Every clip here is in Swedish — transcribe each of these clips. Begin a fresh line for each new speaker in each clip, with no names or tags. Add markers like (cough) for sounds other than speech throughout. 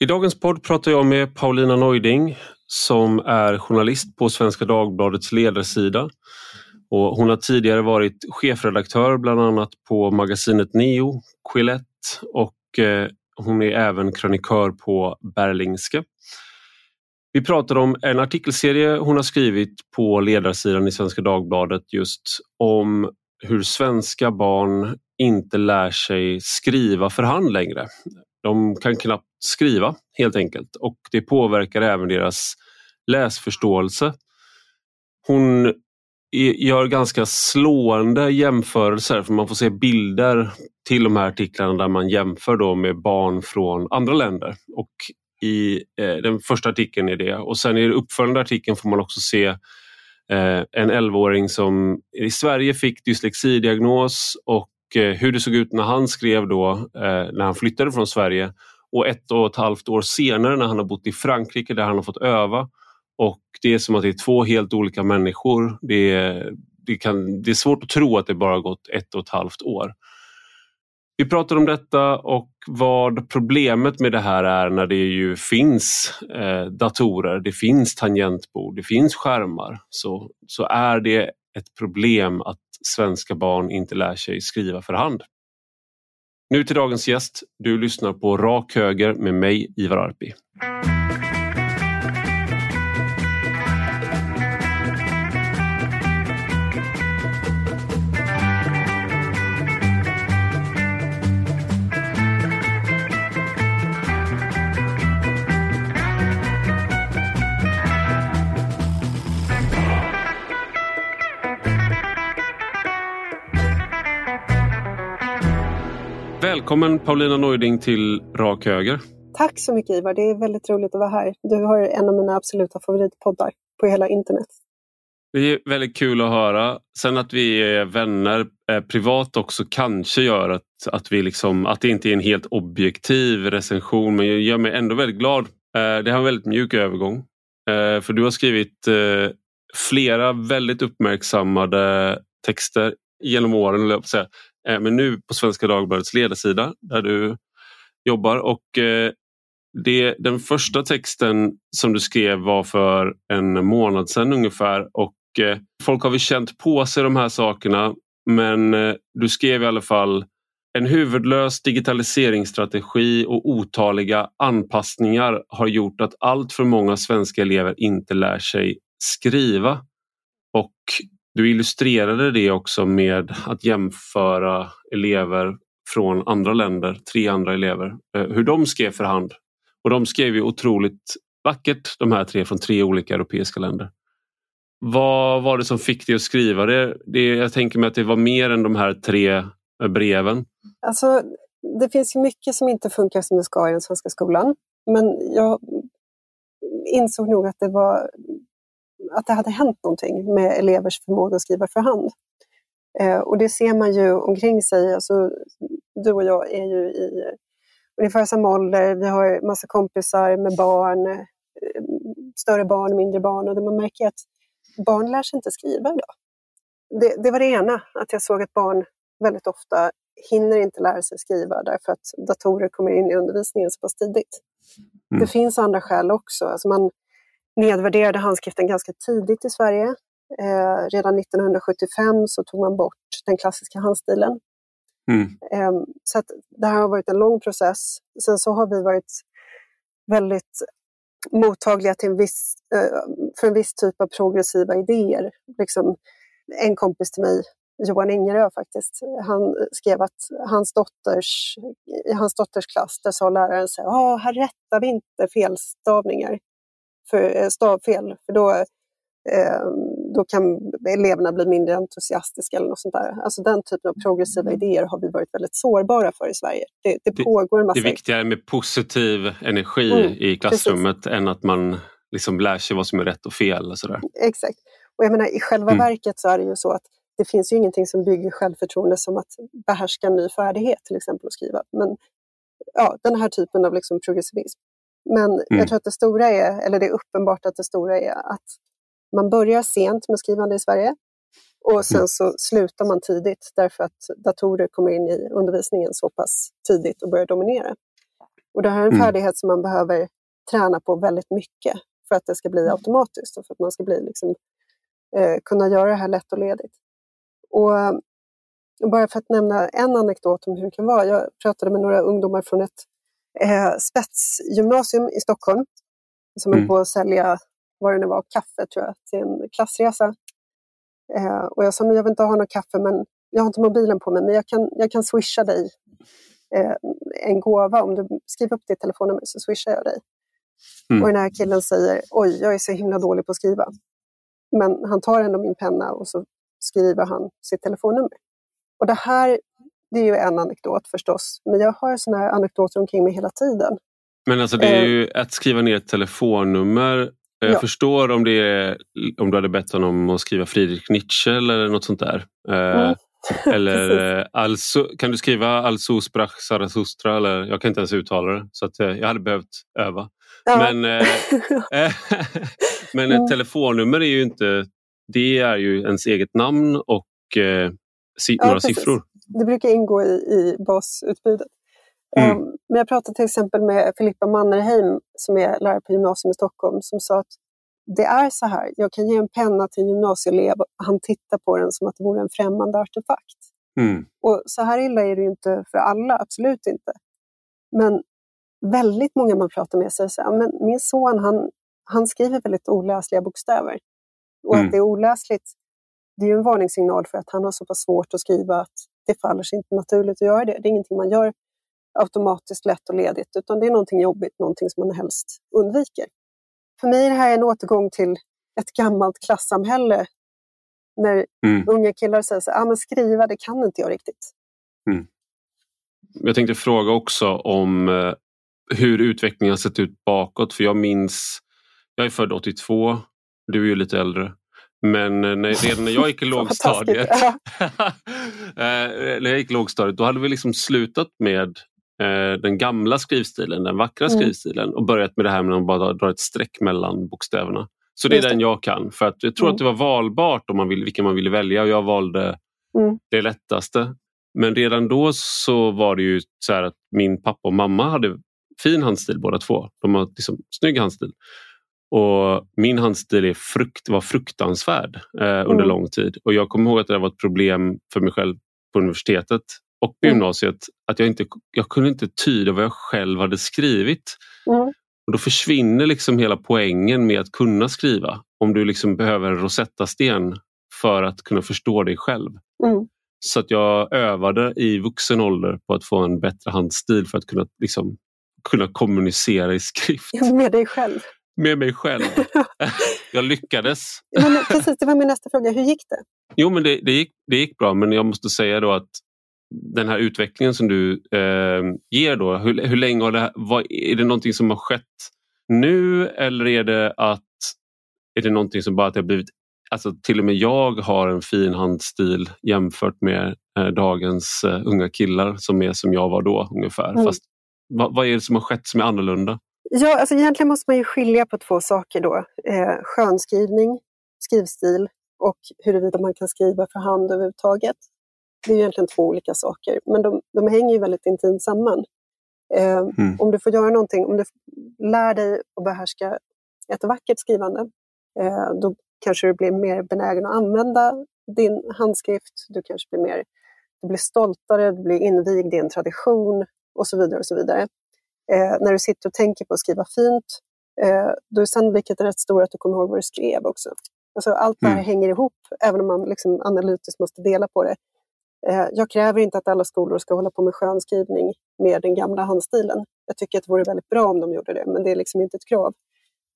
I dagens podd pratar jag med Paulina Neuding som är journalist på Svenska Dagbladets ledarsida. Och hon har tidigare varit chefredaktör bland annat på magasinet Neo, Quillette och eh, hon är även krönikör på Berlingske. Vi pratar om en artikelserie hon har skrivit på ledarsidan i Svenska Dagbladet just om hur svenska barn inte lär sig skriva för hand längre. De kan knappt skriva helt enkelt och det påverkar även deras läsförståelse. Hon gör ganska slående jämförelser för man får se bilder till de här artiklarna där man jämför då med barn från andra länder. Och i eh, den första artikeln är det och sen i den uppföljande artikeln får man också se eh, en 11-åring som i Sverige fick dyslexidiagnos och Eh, hur det såg ut när han skrev då eh, när han flyttade från Sverige och ett och ett halvt år senare när han har bott i Frankrike där han har fått öva och det är som att det är två helt olika människor. Det är, det, kan, det är svårt att tro att det bara gått ett och ett halvt år. Vi pratar om detta och vad problemet med det här är när det ju finns eh, datorer, det finns tangentbord, det finns skärmar. Så, så är det ett problem att svenska barn inte lär sig skriva för hand. Nu till dagens gäst. Du lyssnar på Rak Höger med mig, Ivar Arpi. Välkommen Paulina Neuding till Rak Höger.
Tack så mycket Ivar, det är väldigt roligt att vara här. Du har en av mina absoluta favoritpoddar på hela internet.
Det är väldigt kul att höra. Sen att vi är vänner eh, privat också kanske gör att, att, vi liksom, att det inte är en helt objektiv recension men jag gör mig ändå väldigt glad. Eh, det har en väldigt mjuk övergång. Eh, för du har skrivit eh, flera väldigt uppmärksammade texter genom åren. Eh, men nu på Svenska Dagbladets ledarsida där du jobbar. Och eh, det, den första texten som du skrev var för en månad sedan ungefär och eh, folk har väl känt på sig de här sakerna men eh, du skrev i alla fall en huvudlös digitaliseringsstrategi och otaliga anpassningar har gjort att allt för många svenska elever inte lär sig skriva. Och du illustrerade det också med att jämföra elever från andra länder, tre andra elever, eh, hur de skrev för hand. Och de skrev ju otroligt vackert, de här tre från tre olika europeiska länder. Vad var det som fick dig att skriva det? det? Jag tänker mig att det var mer än de här tre eh, breven.
Alltså, det finns ju mycket som inte funkar som det ska i den svenska skolan. Men jag insåg nog att det var att det hade hänt någonting med elevers förmåga att skriva för hand. Eh, och det ser man ju omkring sig. Alltså, du och jag är ju i ungefär samma ålder. Vi har massa kompisar med barn, eh, större barn, mindre barn. Och man märker att barn lär sig inte skriva idag. Det, det var det ena, att jag såg att barn väldigt ofta hinner inte lära sig skriva därför att datorer kommer in i undervisningen så pass tidigt. Mm. Det finns andra skäl också. Alltså man, nedvärderade handskriften ganska tidigt i Sverige. Eh, redan 1975 så tog man bort den klassiska handstilen. Mm. Eh, så att det här har varit en lång process. Sen så har vi varit väldigt mottagliga till en viss, eh, för en viss typ av progressiva idéer. Liksom, en kompis till mig, Johan Ingerö faktiskt, han skrev att hans dotters, i hans dotters klass där sa läraren så här, här rättar vi inte felstavningar för eh, stavfel. För då, eh, då kan eleverna bli mindre entusiastiska eller något sånt där. Alltså den typen av progressiva mm. idéer har vi varit väldigt sårbara för i Sverige. Det, det pågår en massa...
Det är viktigare med positiv energi mm, i klassrummet precis. än att man liksom lär sig vad som är rätt och fel. Och sådär.
Exakt. Och jag menar, I själva mm. verket så är det ju så att det finns ju ingenting som bygger självförtroende som att behärska en ny färdighet, till exempel att skriva. Men ja, den här typen av liksom progressivism. Men mm. jag tror att det stora är, eller det är uppenbart att det stora är att man börjar sent med skrivande i Sverige och sen mm. så slutar man tidigt därför att datorer kommer in i undervisningen så pass tidigt och börjar dominera. Och det här är en mm. färdighet som man behöver träna på väldigt mycket för att det ska bli automatiskt och för att man ska bli, liksom, eh, kunna göra det här lätt och ledigt. Och, och bara för att nämna en anekdot om hur det kan vara. Jag pratade med några ungdomar från ett eh, spetsgymnasium i Stockholm som mm. höll på att sälja, vad det nu var, kaffe tror jag, till en klassresa. Eh, och jag sa, men jag vill inte ha någon kaffe, men jag har inte mobilen på mig, men jag kan, jag kan swisha dig eh, en gåva. Om du skriver upp ditt telefonnummer så swishar jag dig. Mm. Och den här killen säger, oj, jag är så himla dålig på att skriva. Men han tar ändå min penna och så skriver han sitt telefonnummer. Och det här, det är ju en anekdot förstås, men jag har sådana här anekdoter omkring mig hela tiden.
Men alltså det är ju eh, att skriva ner ett telefonnummer. Jag ja. förstår om, det är, om du hade bett honom att skriva Friedrich Nietzsche eller något sånt där. Eh, mm. (laughs) Eller eh, alltså, kan du skriva Also sprach Zarathustra? Eller, jag kan inte ens uttala det så att, jag hade behövt öva. Ja. Men, (laughs) eh, men ett mm. telefonnummer är ju inte... Det är ju ens eget namn och eh, si, ja, några precis. siffror.
Det brukar ingå i, i basutbudet. Mm. Um, men jag pratade till exempel med Filippa Mannerheim som är lärare på gymnasium i Stockholm som sa att det är så här, jag kan ge en penna till en gymnasieelev och han tittar på den som att det vore en främmande artefakt. Mm. Och så här illa är det ju inte för alla, absolut inte. Men väldigt många man pratar med säger så här, men min son han, han skriver väldigt oläsliga bokstäver. Och mm. att det är oläsligt, det är ju en varningssignal för att han har så pass svårt att skriva att det faller sig inte naturligt att göra det. Det är ingenting man gör automatiskt lätt och ledigt, utan det är någonting jobbigt, någonting som man helst undviker. För mig är det här en återgång till ett gammalt klassamhälle när mm. unga killar säger så ah, men skriva, det kan inte jag riktigt. Mm.
Jag tänkte fråga också om eh, hur utvecklingen har sett ut bakåt. För jag minns, jag är född 82, du är ju lite äldre. Men eh, när, redan när jag gick i (laughs) lågstadiet, (laughs) eh, när jag gick i lågstadiet, då hade vi liksom slutat med eh, den gamla skrivstilen, den vackra mm. skrivstilen och börjat med det här med att bara dra ett streck mellan bokstäverna. Så det är den jag kan. För att jag tror mm. att det var valbart om man vill, vilken man ville välja och jag valde mm. det lättaste. Men redan då så var det ju så att min pappa och mamma hade fin handstil båda två. De har liksom snygg handstil. Och min handstil är frukt, var fruktansvärd eh, under mm. lång tid. Och jag kommer ihåg att det var ett problem för mig själv på universitetet och på mm. gymnasiet att jag inte jag kunde inte tyda vad jag själv hade skrivit. Mm. Och Då försvinner liksom hela poängen med att kunna skriva. Om du liksom behöver en Rosetta-sten för att kunna förstå dig själv. Mm. Så att jag övade i vuxen ålder på att få en bättre handstil för att kunna, liksom, kunna kommunicera i skrift. (laughs)
Med dig själv?
Med mig själv. (laughs) jag lyckades.
Men precis, det var min nästa fråga. Hur gick det?
Jo, men det, det, gick, det gick bra men jag måste säga då att den här utvecklingen som du eh, ger då, hur, hur länge har det, vad, är det någonting som har skett nu eller är det att är det någonting som bara att det har blivit Alltså till och med jag har en fin handstil jämfört med eh, dagens eh, unga killar som är som jag var då ungefär. Mm. Fast vad, vad, är det som har skett som är annorlunda?
Ja, alltså egentligen måste man ju skilja på två saker då. Eh, skönskrivning, skrivstil och huruvida man kan skriva för hand överhuvudtaget det är egentligen två olika saker, men de, de hänger ju väldigt intimt samman. Eh, mm. Om du får göra någonting, om du lär dig att behärska ett vackert skrivande, eh, då kanske du blir mer benägen att använda din handskrift. Du kanske blir mer du blir stoltare, du blir invigd i en tradition och så vidare. och så vidare. Eh, när du sitter och tänker på att skriva fint, eh, då är sannolikheten rätt stor att du kommer ihåg vad du skrev också. Alltså, allt det här mm. hänger ihop, även om man liksom analytiskt måste dela på det. Eh, jag kräver inte att alla skolor ska hålla på med skönskrivning med den gamla handstilen. Jag tycker att det vore väldigt bra om de gjorde det, men det är liksom inte ett krav.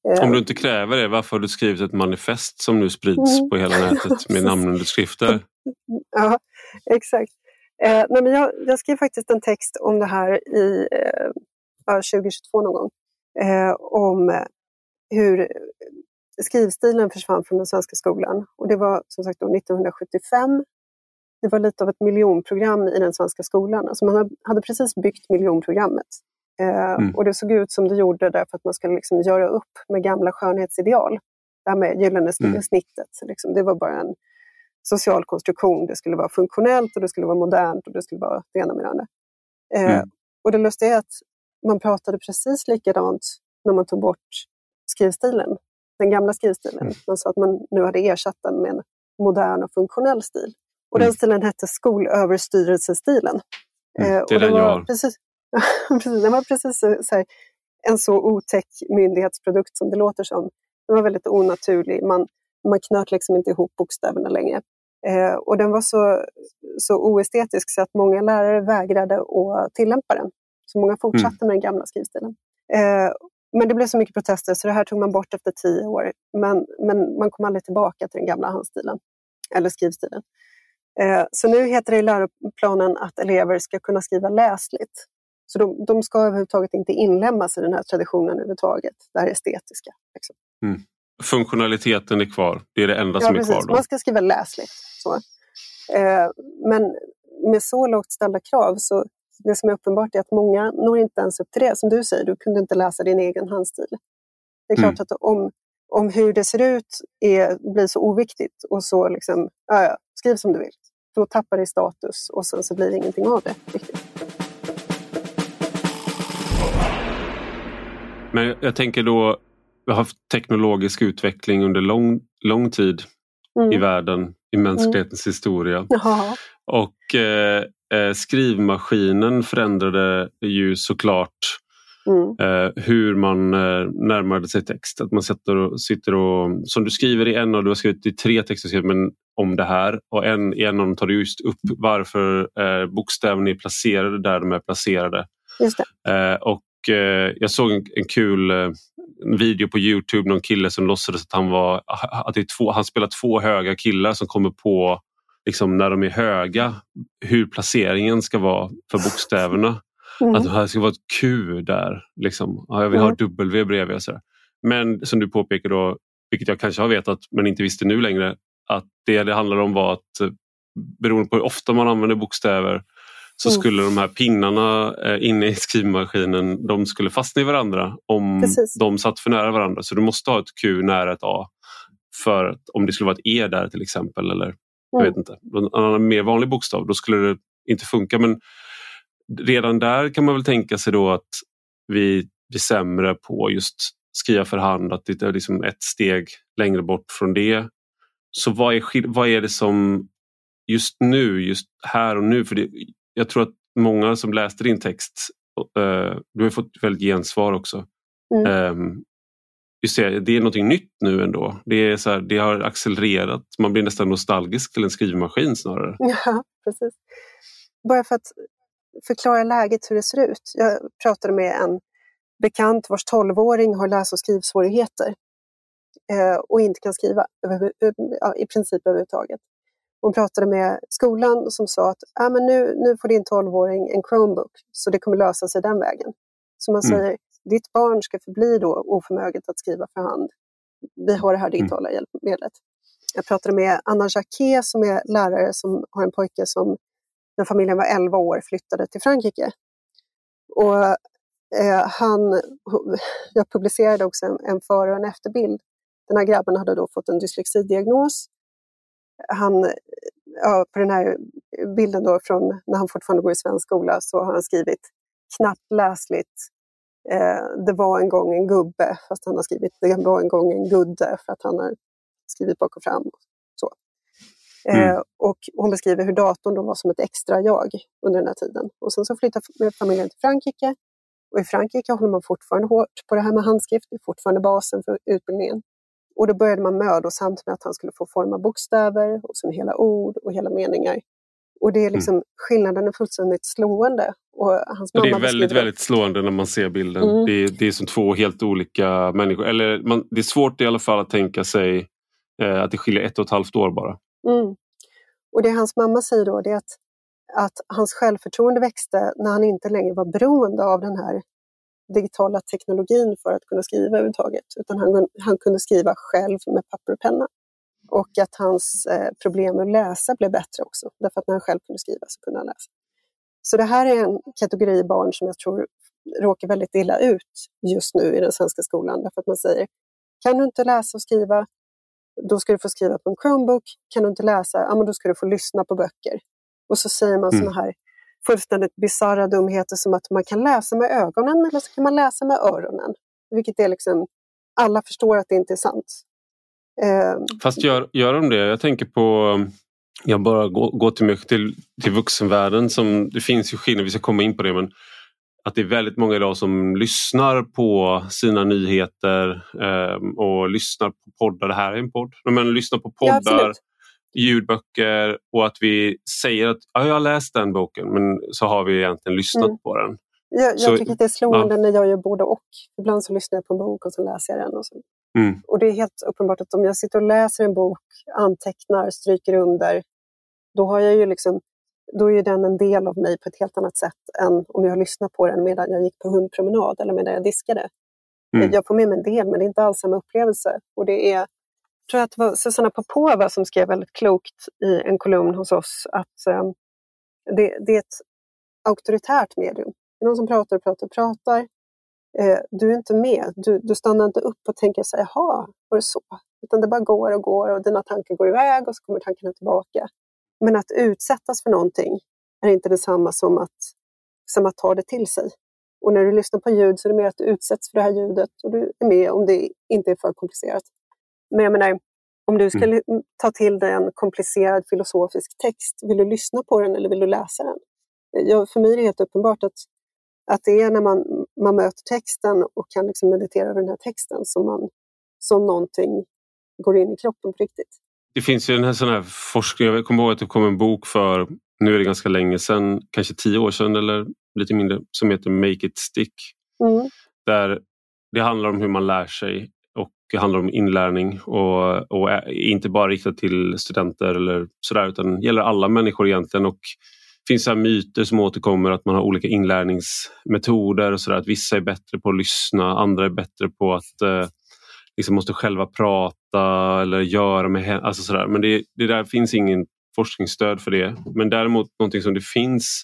Eh, om du inte kräver det, varför har du skrivit ett manifest som nu sprids mm. på hela nätet (laughs) med namnunderskrifter?
ja, exakt. Eh, nej, men jag, jag, skrev faktiskt en text om det här i eh, 2022 någon gång. Eh, om hur skrivstilen försvann från den svenska skolan. Och det var som sagt då 1975 det var lite av ett miljonprogram i den svenska skolan. Alltså man hade precis byggt miljonprogrammet. Eh, mm. Och det såg ut som det gjorde därför att man skulle liksom göra upp med gamla skönhetsideal. Det här med gyllene mm. snittet. Liksom, det var bara en social konstruktion. Det skulle vara funktionellt och det skulle vara modernt och det skulle vara det ena med det andra. Eh, mm. Och det lustiga är att man pratade precis likadant när man tog bort skrivstilen, den gamla skrivstilen. Mm. Man sa att man nu hade ersatt den med en modern och funktionell stil. Och mm. den stilen hette skolöverstyrelsestilen.
Mm, eh, det är den, jag har.
Precis, (laughs) precis, den var precis så här, en så otäck myndighetsprodukt som det låter som. Den var väldigt onaturlig. Man, man knöt liksom inte ihop bokstäverna längre. Eh, och den var så, så oestetisk så att många lärare vägrade att tillämpa den. Så många fortsatte mm. med den gamla skrivstilen. Eh, men det blev så mycket protester så det här tog man bort efter tio år. Men, men man kom aldrig tillbaka till den gamla handstilen, eller skrivstilen. Eh, så nu heter det i läroplanen att elever ska kunna skriva läsligt. Så de, de ska överhuvudtaget inte inlämnas i den här traditionen överhuvudtaget, det här estetiska. Liksom.
Mm. Funktionaliteten är kvar, det är det enda ja, som är precis. kvar. Då.
Man ska skriva läsligt. Så. Eh, men med så lågt ställda krav så det som är uppenbart är att många når inte ens upp till det. Som du säger, du kunde inte läsa din egen handstil. Det är klart mm. att om, om hur det ser ut är, blir så oviktigt och så liksom, ja, skriv som du vill. Då tappar det status och sen så blir det ingenting av det. Riktigt.
Men jag tänker då, vi har haft teknologisk utveckling under lång, lång tid mm. i världen, i mänsklighetens mm. historia.
Jaha.
Och eh, eh, skrivmaskinen förändrade ju såklart mm. eh, hur man eh, närmade sig text. Att man sitter och, sitter och, som du skriver i en av, du har skrivit i tre texter men om det här och en, i en av dem tar du just upp varför eh, bokstäverna är placerade där de är placerade. Och jag såg en, kul video på Youtube, någon kille som låtsades att han var att det två, han spelar två höga killar som kommer på liksom, när de är höga hur placeringen ska vara för bokstäverna. Mm. Att det ska vara ett Q där. Liksom. Ja, jag vill mm. ha W bredvid. Och så Men som du påpekar då, vilket jag kanske har vetat men inte visste nu längre, att det det handlar om var att eh, beroende på hur ofta man använder bokstäver så mm. skulle de här pinnarna eh, inne i skrivmaskinen de skulle fastna i varandra om Precis. de satt för nära varandra. Så du måste ha ett Q nära ett A för att, om det skulle vara ett E där till exempel. Eller. Jag vet inte, en annan mer vanlig bokstav, då skulle det inte funka. Men redan där kan man väl tänka sig då att vi blir sämre på just skriva för hand, att det är liksom ett steg längre bort från det. Så vad är, vad är det som just nu, just här och nu, för det, jag tror att många som läste din text, uh, du har fått väldigt gensvar också. Mm. Um, just det, det är någonting nytt nu ändå. Det, är så här, det har accelererat, man blir nästan nostalgisk till en skrivmaskin snarare. (laughs)
Ja, precis. Bara för att förklara läget hur det ser ut. Jag pratade med en bekant vars tolvåring har läs och skrivsvårigheter eh, och inte kan skriva i princip överhuvudtaget. Hon pratade med skolan som sa att ah, men nu, nu får din tolvåring en Chromebook så det kommer lösa sig den vägen. Så man mm. säger, ditt barn ska förbli då oförmöget att skriva för hand. Vi har det här mm. digitala mm. hjälpmedlet. Jag pratade med Anna Jacquet som är lärare som har en pojke som när familjen var 11 år flyttade till Frankrike. Och, eh, han, jag publicerade också en, en före och en efterbild. Den här grabben hade då fått en dyslexidiagnos han, ja, på den här bilden då från när han fortfarande går i svensk skola så har han skrivit knappt läsligt. Eh, det var en gång en gubbe, fast han har skrivit det var en gång en gudde för att han har skrivit bak och fram. Så. Eh, mm. och hon beskriver hur datorn då var som ett extra jag under den här tiden. Och sen så flyttade familjen till Frankrike och i Frankrike håller man fortfarande hårt på det här med handskrift, det är fortfarande basen för utbildningen. Och då började man mödosamt med att han skulle få forma bokstäver och sen hela ord och hela meningar. Och det är liksom, mm. skillnaden är fullständigt slående. Och hans
mamma det är väldigt, väldigt slående när man ser bilden. Mm. Det, är, det är som två helt olika människor. Eller man, det är svårt i alla fall att tänka sig eh, att det skiljer ett och ett halvt år bara.
Mm. Och det hans mamma säger då är att, att hans självförtroende växte när han inte längre var beroende av den här digitala teknologin för att kunna skriva överhuvudtaget, utan han, han kunde skriva själv med papper och penna. Och att hans eh, problem att läsa blev bättre också, därför att när han själv kunde skriva så kunde han läsa. Så det här är en kategori barn som jag tror råkar väldigt illa ut just nu i den svenska skolan, därför att man säger kan du inte läsa och skriva, då ska du få skriva på en Chromebook. Kan du inte läsa, ja, men då ska du få lyssna på böcker. Och så säger man mm. såna här fullständigt bisarra dumheter som att man kan läsa med ögonen eller så kan man läsa med öronen. Vilket är liksom, alla förstår att det inte är sant.
Eh, Fast gör, gör de det? Jag tänker på jag bara går, går till, till, till vuxenvärlden. Som, det finns ju skillnader, vi ska komma in på det. Men att det är väldigt många idag som lyssnar på sina nyheter eh, och lyssnar på poddar. Det här är en podd. Men lyssnar på poddar, ja, ljudböcker och att vi säger att ja, jag har läst den boken men så har vi egentligen lyssnat mm. på den.
Jag, jag så, tycker det är slående ja. när jag gör både och. Ibland så lyssnar jag på en bok och så läser jag den. Och, så. Mm. och det är helt uppenbart att om jag sitter och läser en bok, antecknar, stryker under, då har jag ju liksom då är den en del av mig på ett helt annat sätt än om jag lyssnar på den medan jag gick på hundpromenad eller medan jag diskade. Mm. Jag får med mig en del, men det är inte alls samma upplevelse. Och det är, jag tror att det var Susanna Popova som skrev väldigt klokt i en kolumn hos oss att um, det, det, är ett auktoritärt medium. Det är någon som pratar och pratar och pratar. Eh, du är inte med. Du, du stannar inte upp och tänker så jaha, var det så? Utan det bara går och går och dina tankar går iväg och så kommer tankarna tillbaka. Men att utsättas för någonting är inte detsamma som att, som att ta det till sig. Och när du lyssnar på ljud så är det mer att du utsätts för det här ljudet och du är med om det inte är för komplicerat. Men jag menar, om du skulle mm. ta till dig en komplicerad filosofisk text, vill du lyssna på den eller vill du läsa den? Jag, för mig är det helt uppenbart att, att det är när man, man möter texten och kan liksom meditera över den här texten som, man, som någonting går in i kroppen på riktigt.
Det finns ju en sån här forskning, jag kommer ihåg att det kom en bok för, nu är det ganska länge sedan, kanske tio år sedan eller lite mindre, som heter Make it stick. Mm. Där det handlar om hur man lär sig och det handlar om inlärning och, och inte bara riktat till studenter eller sådär utan gäller alla människor egentligen. Och finns så myter som återkommer att man har olika inlärningsmetoder och sådär. Att vissa är bättre på att lyssna, andra är bättre på att eh, liksom måste själva prata eller göra med alltså sådär. Men det, det där finns ingen forskningsstöd för det. Men däremot någonting som det finns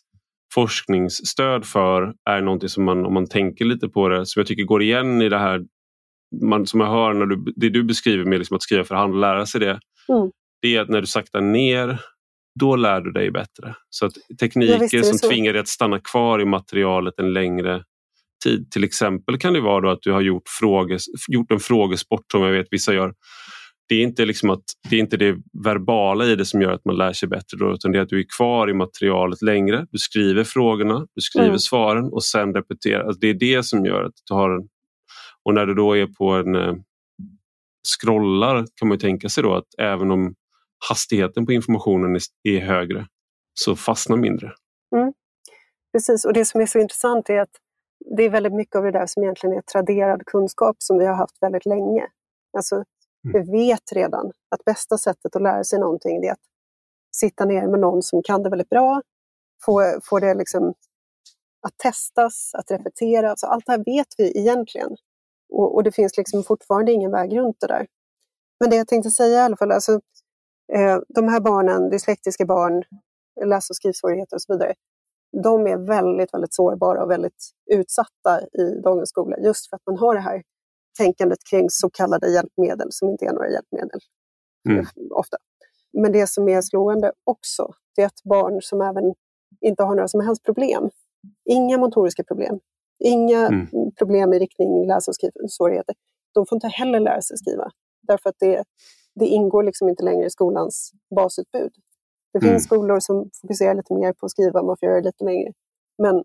forskningsstöd för är någonting som man, om man tänker lite på det, som jag tycker går igen i det här man, som jag hör när du, det du beskriver med liksom att skriva för hand och lära sig det. Mm. Det är att när du saktar ner, då lär du dig bättre. Så att tekniker som så. tvingar dig att stanna kvar i materialet en längre tid. Till exempel kan det vara att du har gjort, fråges, gjort en frågesport som jag vet vissa gör. Det är, inte liksom att, det är inte det verbala i det som gör att man lär sig bättre då, utan det är att du är kvar i materialet längre. Du skriver frågorna, du skriver mm. svaren och sen repeterar. Alltså det är det som gör att du har en... Och när du då är på en eh, scrollar kan man tänka sig då att även om hastigheten på informationen är, högre så fastnar mindre. Mm.
Precis, och det som är så intressant är att det är väldigt mycket av det där som egentligen är traderad kunskap som vi har haft väldigt länge. Alltså, mm. Vi vet redan att bästa sättet att lära sig någonting är att sitta ner med någon som kan det väldigt bra, få, få det liksom att testas, att repetera. Alltså allt det här vet vi egentligen. Och, och, det finns liksom fortfarande ingen väg runt det där. Men det jag tänkte säga i alla fall, alltså, de här barnen, dyslektiska barn, läs och skrivsvårigheter och så vidare, de är väldigt, väldigt sårbara och väldigt utsatta i dagens skola just för att man har det här tänkandet kring så kallade hjälpmedel som inte är några hjälpmedel. Mm. Ofta. Men det som är slående också, det är att barn som även inte har några som helst problem, inga motoriska problem, inga mm. problem i riktning läs och skrivsvårigheter, de får inte heller lära sig skriva. Därför att det, det ingår liksom inte längre i skolans basutbud. Det finns mm. skolor som fokuserar lite mer på att skriva, man får göra det lite längre. Men,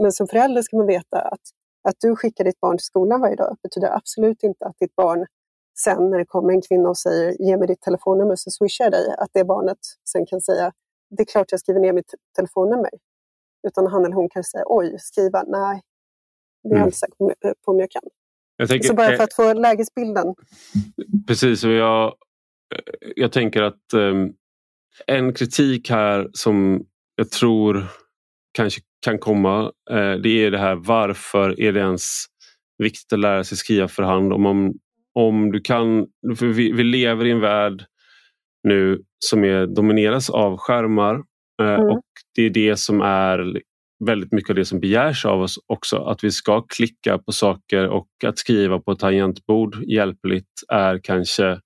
men som förälder ska man veta att, att du skickar ditt barn till skolan varje dag betyder absolut inte att ditt barn sen när det kommer en kvinna och säger ge mig ditt telefonnummer så swishar jag dig, att det barnet sen kan säga det är klart jag skriver ner mitt telefonnummer. Utan han eller hon kan säga oj, skriva, nej, det är jag mm. inte säker på om jag kan. Tänker, så bara för att få lägesbilden.
Precis, och jag, jag tänker att um, en kritik här som jag tror kanske kan komma eh, det är det här varför är det ens viktigt att lära sig skriva för hand om, man, om du kan, vi, vi lever i en värld nu som är, domineras av skärmar eh, mm. och det är det som är väldigt mycket av det som begärs av oss också. Att vi ska klicka på saker och att skriva på ett tangentbord hjälpligt är kanske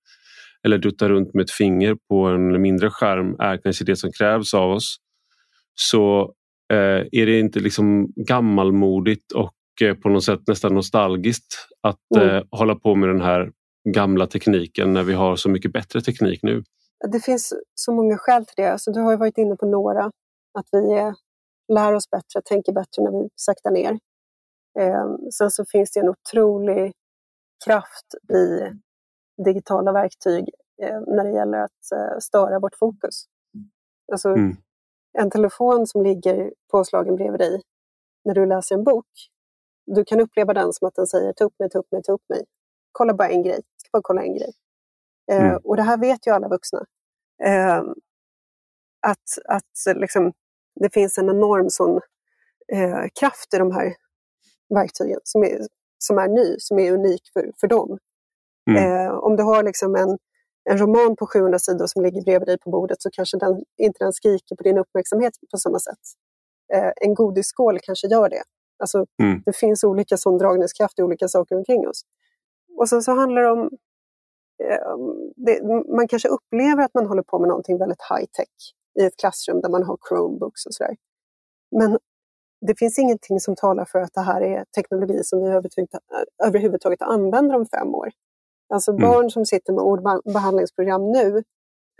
eller dutta runt med ett finger på en mindre skärm är kanske det som krävs av oss. Så Eh, är det inte liksom gammalmodigt och eh, på något sätt nästan nostalgiskt att mm. eh, hålla på med den här gamla tekniken när vi har så mycket bättre teknik nu?
Det finns så många skäl till det. Alltså, du har varit inne på några. Att vi är, lär oss bättre, tänker bättre när vi saktar ner. Eh, sen så finns det en otrolig kraft i digitala verktyg eh, när det gäller att eh, störa vårt fokus. Alltså, mm. En telefon som ligger påslagen bredvid dig när du läser en bok, du kan uppleva den som att den säger ta upp mig, ta upp mig, ta upp mig. Kolla bara en grej, ska bara kolla en grej. Eh, mm. och det här vet ju alla vuxna. Eh, att att liksom, det finns en enorm sån, eh, kraft i de här verktygen som är, som är ny, som är unik för, för dem. Mm. Eh, om du har liksom en, en roman på 700 sidor som ligger bredvid dig på bordet så kanske den inte den skriker på din uppmärksamhet på samma sätt. Eh, en godisskål kanske gör det. Alltså, mm. Det finns olika sån dragningskraft i olika saker omkring oss. Och sen så handlar det om eh, det, man kanske upplever att man håller på med någonting väldigt high tech i ett klassrum där man har Chromebooks och sådär. Men det finns ingenting som talar för att det här är teknologi som vi överhuvudtaget använder om fem år. Alltså mm. barn som sitter med ordbehandlingsprogram nu,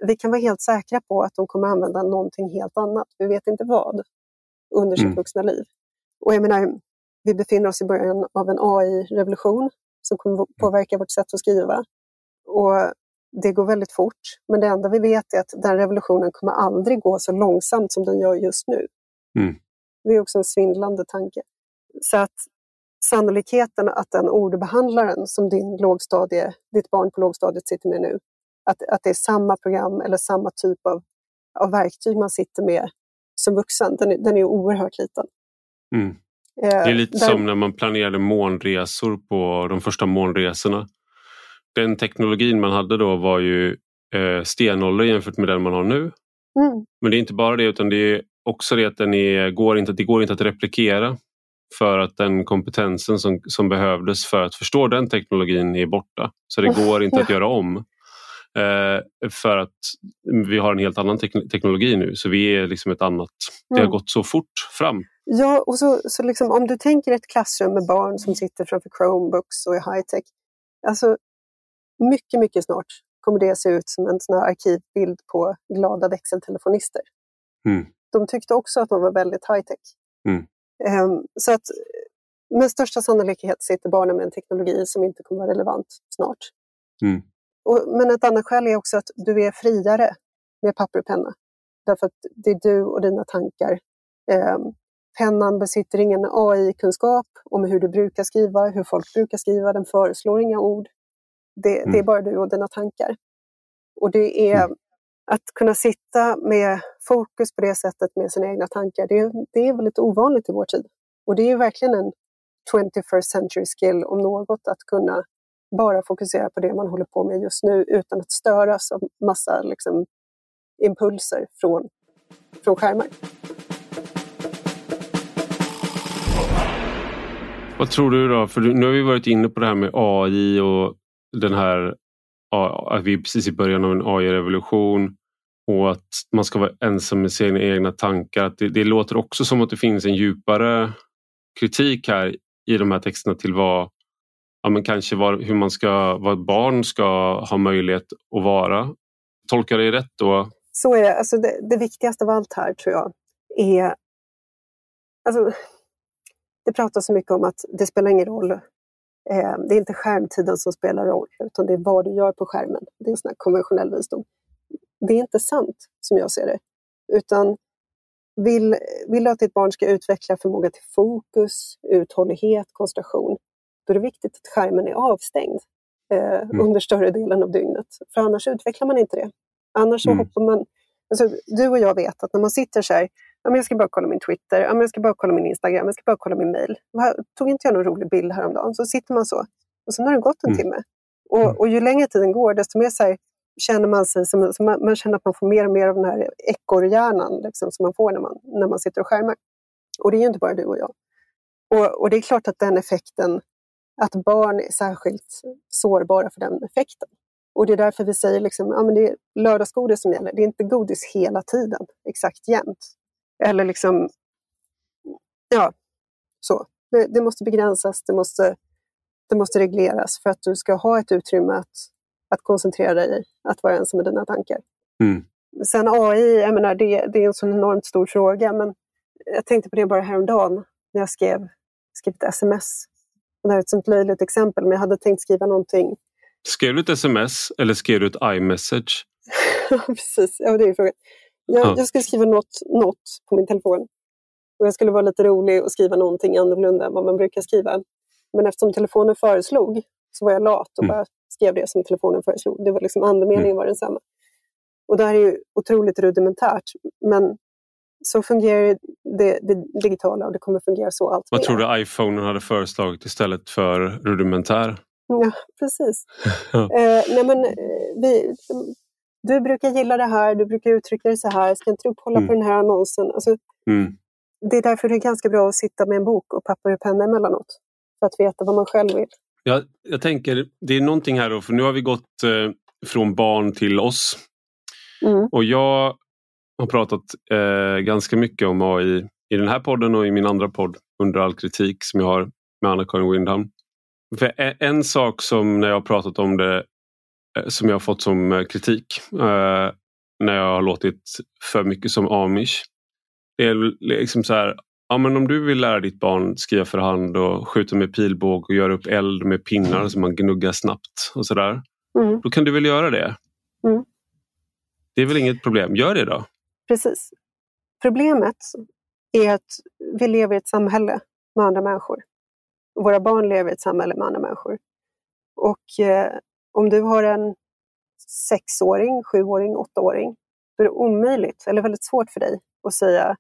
vi kan vara helt säkra på att de kommer använda någonting helt annat. Vi vet inte vad under sitt mm. vuxna liv. Och jag menar, vi befinner oss i början av en AI-revolution som kommer mm. påverka vårt sätt att skriva. Och det går väldigt fort, men det enda vi vet är att den revolutionen kommer aldrig gå så långsamt som den gör just nu. Mm. Det är också en svindlande tanke. Så att sannolikheten att den ordbehandlaren som din lågstadie, ditt barn på lågstadiet sitter med nu, att, att det är samma program eller samma typ av, av verktyg man sitter med som vuxen, den är, den är oerhört liten.
Mm. Eh, det är lite där... som när man planerade månresor på de första månresorna. Den teknologin man hade då var ju eh, stenålder jämfört med den man har nu. Mm. Men det är inte bara det utan det är också det att den är, går inte, det går inte att replikera för att den kompetensen som, som behövdes för att förstå den teknologin är borta. Så det går inte att (laughs) göra om. Eh, för att vi har en helt annan tek teknologi nu så vi är liksom ett annat, det har mm. gått så fort fram.
Ja, och så, så liksom, om du tänker ett klassrum med barn som sitter framför Chromebooks och är high tech. Alltså, mycket, mycket snart kommer det se ut som en sån arkivbild på glada växeltelefonister. Mm. De tyckte också att de var väldigt high tech. Mm. Um, så att med största sannolikhet sitter barnen med en teknologi som inte kommer vara relevant snart. Mm. Och, men ett annat skäl är också att du är friare med papper och penna. Därför att det är du och dina tankar. Um, pennan besitter ingen AI-kunskap om hur du brukar skriva, hur folk brukar skriva. Den föreslår inga ord. Det, mm. det är mm. bara du och dina tankar. Och det är mm. att kunna sitta med fokus på det sättet med sina egna tankar, det, det är väldigt ovanligt i vår tid. Och det är verkligen en 21st century skill om något, att kunna bara fokusera på det man håller på med just nu utan att störas av massa liksom, impulser från, från skärmar.
Vad tror du då? För nu har vi varit inne på det här med AI och den här att vi är precis i början av en AI-revolution och att man ska vara ensam med sina egna tankar. Det, det, låter också som att det finns en djupare kritik här i de här texterna till vad, ja, men kanske var, hur man ska, vad barn ska ha möjlighet att vara. Tolkar jag det rätt då?
Så är det. Alltså det, det viktigaste av allt här tror jag är alltså, det pratas så mycket om att det spelar ingen roll. Eh, det är inte skärmtiden som spelar roll, utan det är vad du gör på skärmen. Det är en sån konventionell visdom. Det är inte sant, som jag ser det. Utan vill, vill du att ditt barn ska utveckla förmåga till fokus, uthållighet, koncentration, då är det viktigt att skärmen är avstängd eh, mm. under större delen av dygnet. För annars utvecklar man inte det. Annars mm. hoppar man... Alltså, du och jag vet att när man sitter så här, ja, jag ska bara kolla min Twitter, ja, jag ska bara kolla min Instagram, jag ska bara kolla min mail. Tog inte jag någon rolig bild häromdagen? Så sitter man så. Och sen har det gått en mm. timme. Och, mm. och ju längre tiden går, desto mer så här, känner man sig som, som man, man, känner att man får mer och mer av den här ekorrhjärnan liksom, som man får när man, när man sitter och skärmar. Och det är ju inte bara du och jag. Och, och det är klart att den effekten, att barn är särskilt sårbara för den effekten. Och det är därför vi säger liksom, ja, men det är lördagsgodis som gäller. Det är inte godis hela tiden, exakt jämt. Eller liksom Ja, så. Det, det, måste begränsas, det måste, det måste regleras för att du ska ha ett utrymme att, att koncentrera dig i, att vara ensam med dina tankar.
Mm.
Sen AI, jag menar, det, det är en så enormt stor fråga, men jag tänkte på det bara häromdagen när jag skrev, skrev ett sms. Det här är ett sånt löjligt exempel, men jag hade tänkt skriva någonting.
Skrev du ett sms eller skrev du ett iMessage? (laughs)
Precis, ja, det är frågan. Jag, ja. jag skulle skriva något, något på min telefon. Och jag skulle vara lite rolig och skriva någonting annorlunda än vad man brukar skriva. Men eftersom telefonen föreslog så var jag lat och mm. bara skrev det som telefonen föreslog. Det var liksom andemeningen mm. var densamma. Och det här är ju otroligt rudimentärt, men så fungerar det, det, digitala och det kommer fungera så allt
Vad
mer.
tror du iPhone hade föreslagit istället för rudimentär?
Ja, precis. (laughs) eh, nej men, eh, vi, du brukar gilla det här, du brukar uttrycka det så här, ska inte du kolla mm. på den här annonsen? Alltså,
mm.
Det är därför det är ganska bra att sitta med en bok och papper och penna emellanåt. För att veta vad man själv vill.
Ja, jag tänker, det är någonting här då, för nu har vi gått eh, från barn till oss.
Mm.
Och jag har pratat eh, ganska mycket om AI i den här podden och i min andra podd Under all kritik som jag har med Anna-Karin Windham. För en sak som när jag har pratat om det som jag har fått som eh, kritik eh, när jag har låtit för mycket som amish. Det är liksom så här, ja, men om du vill lära ditt barn skriva för hand och skjuta med pilbåge och göra upp eld med pinnar som man gnuggar snabbt och sådär.
Mm.
Då kan du väl göra det?
Mm.
Det är väl inget problem, gör det då.
Precis. Problemet är att vi lever i ett samhälle med andra människor. Våra barn lever i ett samhälle med andra människor. Och eh, om du har en sexåring, sjuåring, åttaåring, då är det omöjligt, eller väldigt svårt för dig att säga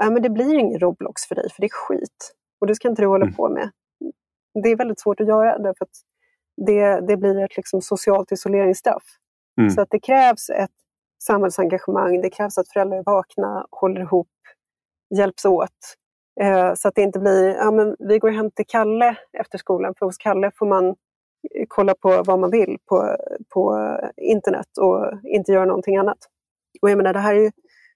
äh, men det blir ingen Roblox för dig, för det är skit. Och det ska inte du hålla mm. på med. Det är väldigt svårt att göra, därför att det, det blir ett liksom, socialt isoleringsstraff. Mm. Så att det krävs ett samhällsengagemang, det krävs att föräldrar är vakna, håller ihop, hjälps åt. Eh, så att det inte blir, ja men vi går hem till Kalle efter skolan, för hos Kalle får man kolla på vad man vill på, på internet och inte göra någonting annat. Och jag menar, det här är ju,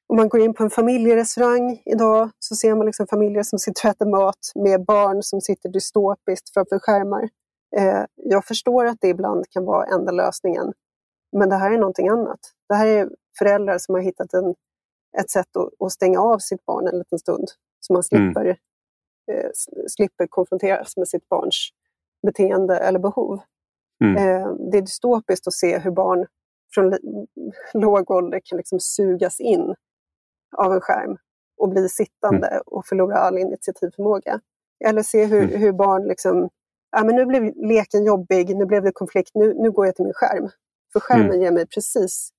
om man går in på en familjerestaurang idag så ser man liksom familjer som sitter och äter mat med barn som sitter dystopiskt framför skärmar. Eh, jag förstår att det ibland kan vara enda lösningen men det här är någonting annat. Det här är föräldrar som har hittat en, ett sätt att, att stänga av sitt barn en liten stund. Så man mm. slipper, mm. eh, slipper konfronteras med sitt barns beteende eller behov. Mm. Eh, det är dystopiskt att se hur barn från låg ålder kan liksom sugas in av en skärm och bli sittande mm. och förlora all initiativförmåga. Eller se hur, mm. hur barn liksom, ja, men nu blev leken jobbig, nu blev det konflikt, nu, nu går jag till min skärm. För skärmen mm. ger mig precis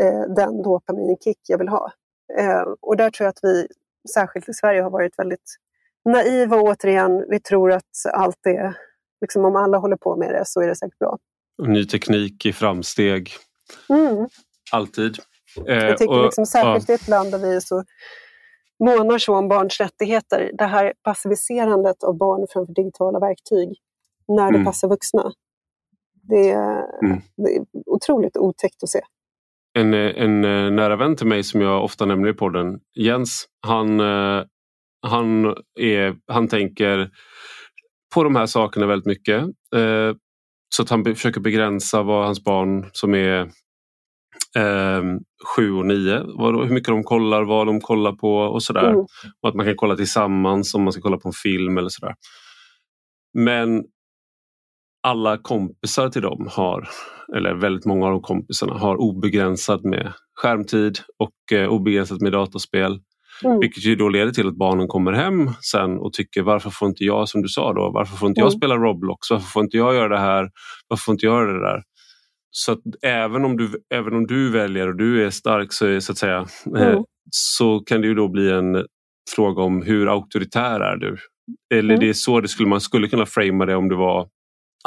eh, den dopaminkick jag vill ha. Eh, och där tror jag att vi, särskilt i Sverige, har varit väldigt naiva återigen. Vi tror att allt är, liksom, om alla håller på med det så är det säkert bra.
Ny teknik i framsteg.
Mm.
Alltid.
Eh, jag tycker och, liksom, särskilt i ett land där vi är så månar så om barns rättigheter. Det här passiviserandet av barn framför digitala verktyg när det mm. passar vuxna. Det är, mm. det är otroligt otäckt att se.
En, en eh, nära vän till mig som jag ofta nämner i podden, Jens, han, eh, han, är, han tänker på de här sakerna väldigt mycket. Eh, så att han försöker begränsa vad hans barn som är eh, sju och nio, vad, hur mycket de kollar, vad de kollar på och sådär. Mm. Och att man kan kolla tillsammans om man ska kolla på en film eller sådär. Men alla kompisar till dem har, eller väldigt många av de kompisarna har obegränsat med skärmtid och eh, obegränsat med dataspel. Mm. Vilket ju då leder till att barnen kommer hem sen och tycker varför får inte jag, som du sa då, varför får inte jag mm. spela Roblox? Varför får inte jag göra det här? Varför får inte jag göra det där? Så även om du, även om du väljer och du är stark så, så att säga, eh, mm. så kan det ju då bli en fråga om hur auktoritär är du? Eller mm. det är så det skulle, man skulle kunna framea det om det var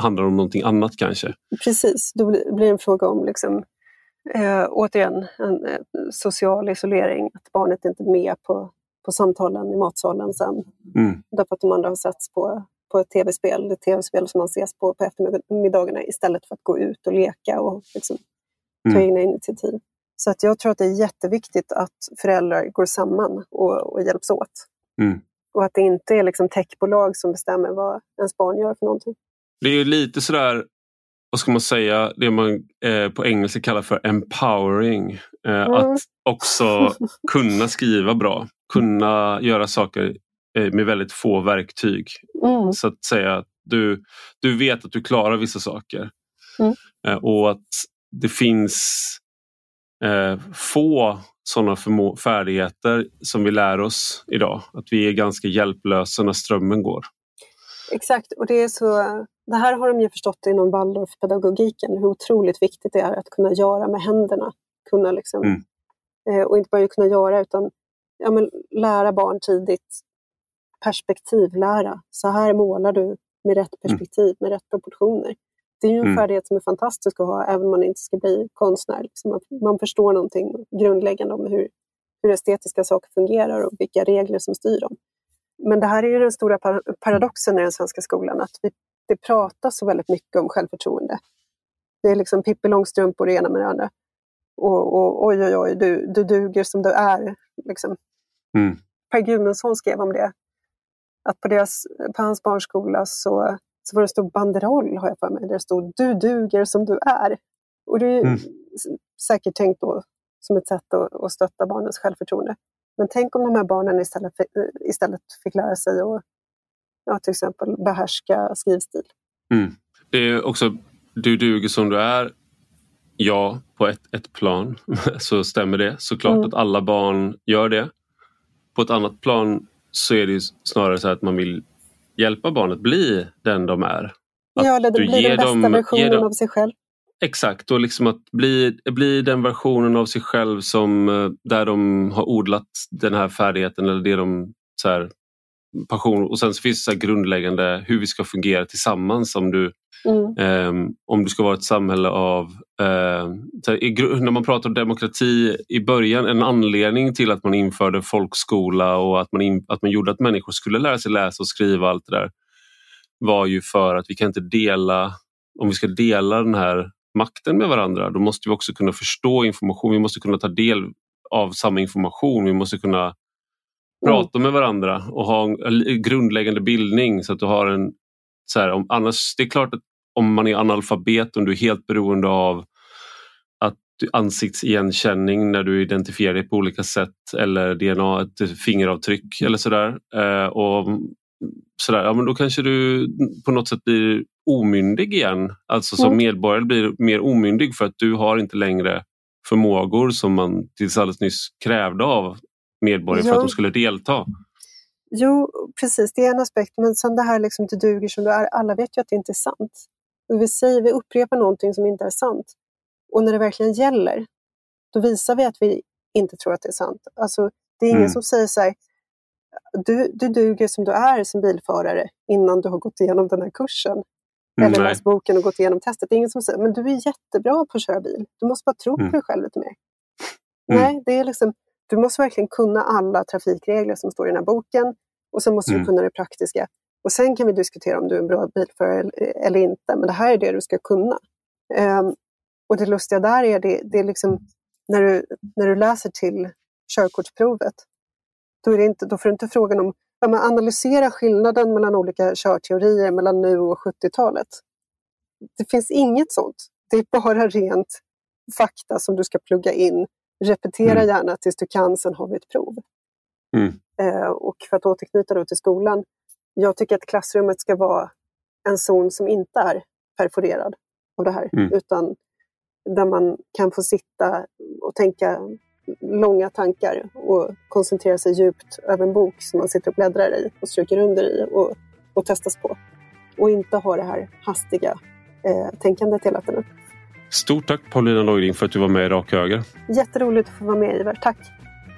handlar om någonting annat kanske.
Precis, då blir det en fråga om liksom, eh, återigen en eh, social isolering, att barnet inte är med på, på samtalen i matsalen sen.
Mm.
Därför att de andra har satts på, på ett tv-spel, det tv-spel som man ses på på eftermiddagarna istället för att gå ut och leka och liksom, ta mm. egna initiativ. Så att jag tror att det är jätteviktigt att föräldrar går samman och, och hjälps åt.
Mm.
Och att det inte är liksom techbolag som bestämmer vad ens barn gör för någonting.
Det är lite sådär, vad ska man säga, det man eh, på engelska kallar för empowering. Eh, mm. Att också kunna skriva bra, kunna göra saker eh, med väldigt få verktyg. Mm. Så att säga, du, du vet att du klarar vissa saker. Mm. Eh, och att det finns eh, få sådana färdigheter som vi lär oss idag. Att vi är ganska hjälplösa när strömmen går.
Exakt, och det är så det här har de ju förstått inom Waldorfpedagogiken, hur otroligt viktigt det är att kunna göra med händerna. Kunna liksom, mm. eh, och inte bara kunna göra utan ja, men lära barn tidigt perspektivlära. Så här målar du med rätt mm. perspektiv, mm. med rätt proportioner. Det är ju en mm. färdighet som är fantastisk att ha även om man inte ska bli konstnär. Liksom man förstår någonting grundläggande om hur, hur estetiska saker fungerar och vilka regler som styr dem. Men det här är ju den stora paradoxen i den svenska skolan, att vi det pratas så väldigt mycket om självförtroende. Det är liksom Pippi Långstrump och det ena med det andra. Och, och oj, oj, oj, du, du duger som du är. Liksom. Mm. Per Gudmundsson skrev om det. Att på, deras, på hans barnskola så, så var det en stor banderoll, har jag för mig, där det stod Du duger som du är. Och det är mm. säkert tänkt då som ett sätt att, att stötta barnens självförtroende. Men tänk om de här barnen istället, istället fick lära sig att ja, till exempel behärska skrivstil.
Mm. Det är också, du duger som du är. Ja, på ett, ett plan (laughs) så stämmer det såklart mm. att alla barn gör det. På ett annat plan så är det snarare så att man vill hjälpa barnet bli den de är.
Att ja, eller det blir den bästa dem, versionen dem, av sig själv.
Exakt, och liksom att bli, bli den versionen av sig själv som eh, där de har odlat den här färdigheten eller det de så här, passion. Och sen så finns det så grundläggande hur vi ska fungera tillsammans om du, mm. eh, om du ska vara ett samhälle av... Eh, när man pratar om demokrati i början, en anledning till att man införde folkskola och att man, in, att man gjorde att människor skulle lära sig läsa och skriva allt det där var ju för att vi kan inte dela, om vi ska dela den här makten med varandra, då måste vi också kunna förstå information, vi måste kunna ta del av samma information, vi måste kunna prata med varandra och ha en grundläggande bildning så att du har en... Så här, om, annars, det är klart att om man är analfabet, om du är helt beroende av att du, ansiktsigenkänning när du identifierar dig på olika sätt eller DNA, ett fingeravtryck eller sådär. Eh, och sådär, ja, men då kanske du på något sätt blir omyndig igen. Alltså som mm. medborgare blir mer omyndig för att du har inte längre förmågor som man tills alldeles nyss krävde av medborgare för att de skulle delta.
Jo, precis, det är en aspekt. Men sen det här liksom, du duger som du är. Alla vet ju att det inte är sant. Vi, säger, vi upprepar någonting som inte är sant. Och när det verkligen gäller, då visar vi att vi inte tror att det är sant. Alltså, det är ingen mm. som säger så här, du, du duger som du är som bilförare innan du har gått igenom den här kursen. Mm, eller läst boken och gått igenom testet. Det är ingen som säger, men du är jättebra på att köra bil. Du måste bara tro mm. på dig själv lite mer. Mm. Nej, det är liksom, du måste verkligen kunna alla trafikregler som står i den här boken och sen måste mm. du kunna det praktiska. Och sen kan vi diskutera om du är en bra bilförare eller inte, men det här är det du ska kunna. Um, och det lustiga där är, det, det är liksom, när du, när du läser till körkortsprovet, då, är det inte, då får du inte frågan om ja, analysera skillnaden mellan olika körteorier mellan nu och 70-talet. Det finns inget sånt. Det är bara rent fakta som du ska plugga in Repetera mm. gärna tills du kan, sen har vi ett prov. Mm. Eh, och för att återknyta då till skolan. Jag tycker att klassrummet ska vara en zon som inte är perforerad av det här. Mm. Utan där man kan få sitta och tänka långa tankar och koncentrera sig djupt över en bok som man sitter och bläddrar i och stryker under i och, och testas på. Och inte ha det här hastiga eh, tänkandet hela tiden.
Stort tack Paulina Neuding för att du var med i Rak Höger.
Jätteroligt att få vara med Ivar, tack.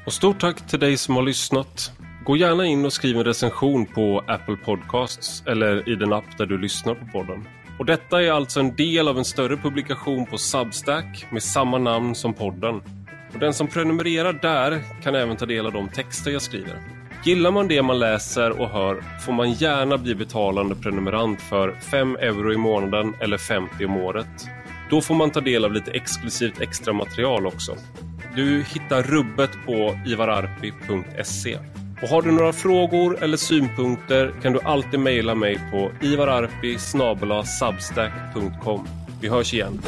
Och stort tack till dig som har lyssnat. Gå gärna in och skriv en recension på Apple Podcasts eller i den app där du lyssnar på podden. Och detta är alltså en del av en större publikation på Substack med samma namn som podden. Och den som prenumererar där kan även ta del av de texter jag skriver. Gillar man det man läser och hör får man gärna bli betalande prenumerant för 5 euro i månaden eller 50 om året. Då får man ta del av lite exklusivt extra material också. Du hittar rubbet på ivararpi.se. Och har du några frågor eller synpunkter kan du alltid mejla mig på ivararpi Vi hörs igen.